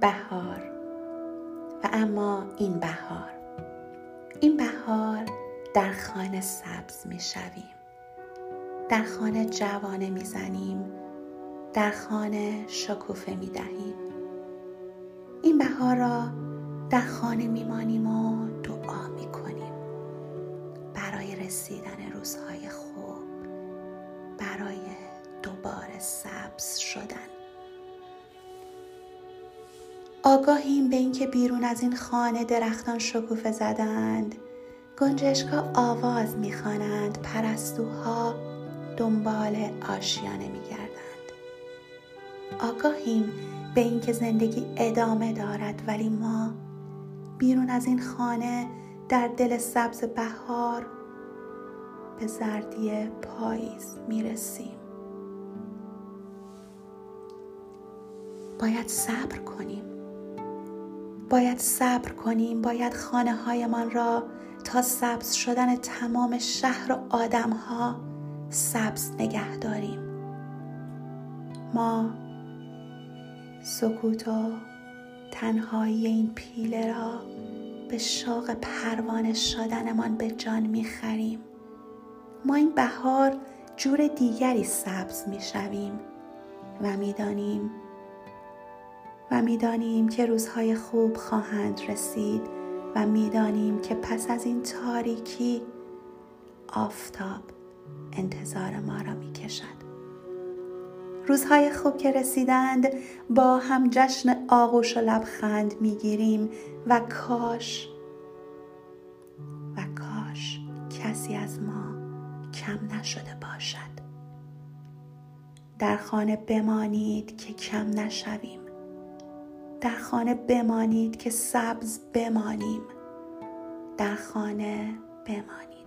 بهار. و اما این بهار. این بهار در خانه سبز می شویم. در خانه جوانه می زنیم. در خانه شکوفه می دهیم. این بهار را در خانه می مانیم و دعا می کنیم. برای رسیدن روزهای خوب برای دوباره سبز شدن. آگاهیم به اینکه بیرون از این خانه درختان شکوفه زدند. گنجشکا آواز می‌خوانند پرستوها دنبال آشیانه میگردند. آگاهیم به اینکه زندگی ادامه دارد ولی ما بیرون از این خانه در دل سبز بهار به زردی پاییز می‌رسیم. باید صبر کنیم. باید صبر کنیم باید خانه هایمان را تا سبز شدن تمام شهر و آدم ها سبز نگه داریم. ما سکوت و تنهایی این پیله را به شوق پروانه شدنمان به جان می‌خریم. ما این بهار جور دیگری سبز می‌شویم و می‌دانیم می‌دانیم که روزهای خوب خواهند رسید و می‌دانیم که پس از این تاریکی آفتاب انتظار ما را می کشد. روزهای خوب که رسیدند با هم جشن آغوش و لبخند می‌گیریم و کاش و کاش کسی از ما کم نشده باشد در خانه بمانید که کم نشویم در خانه بمانید که سبز بمانیم. در خانه بمانید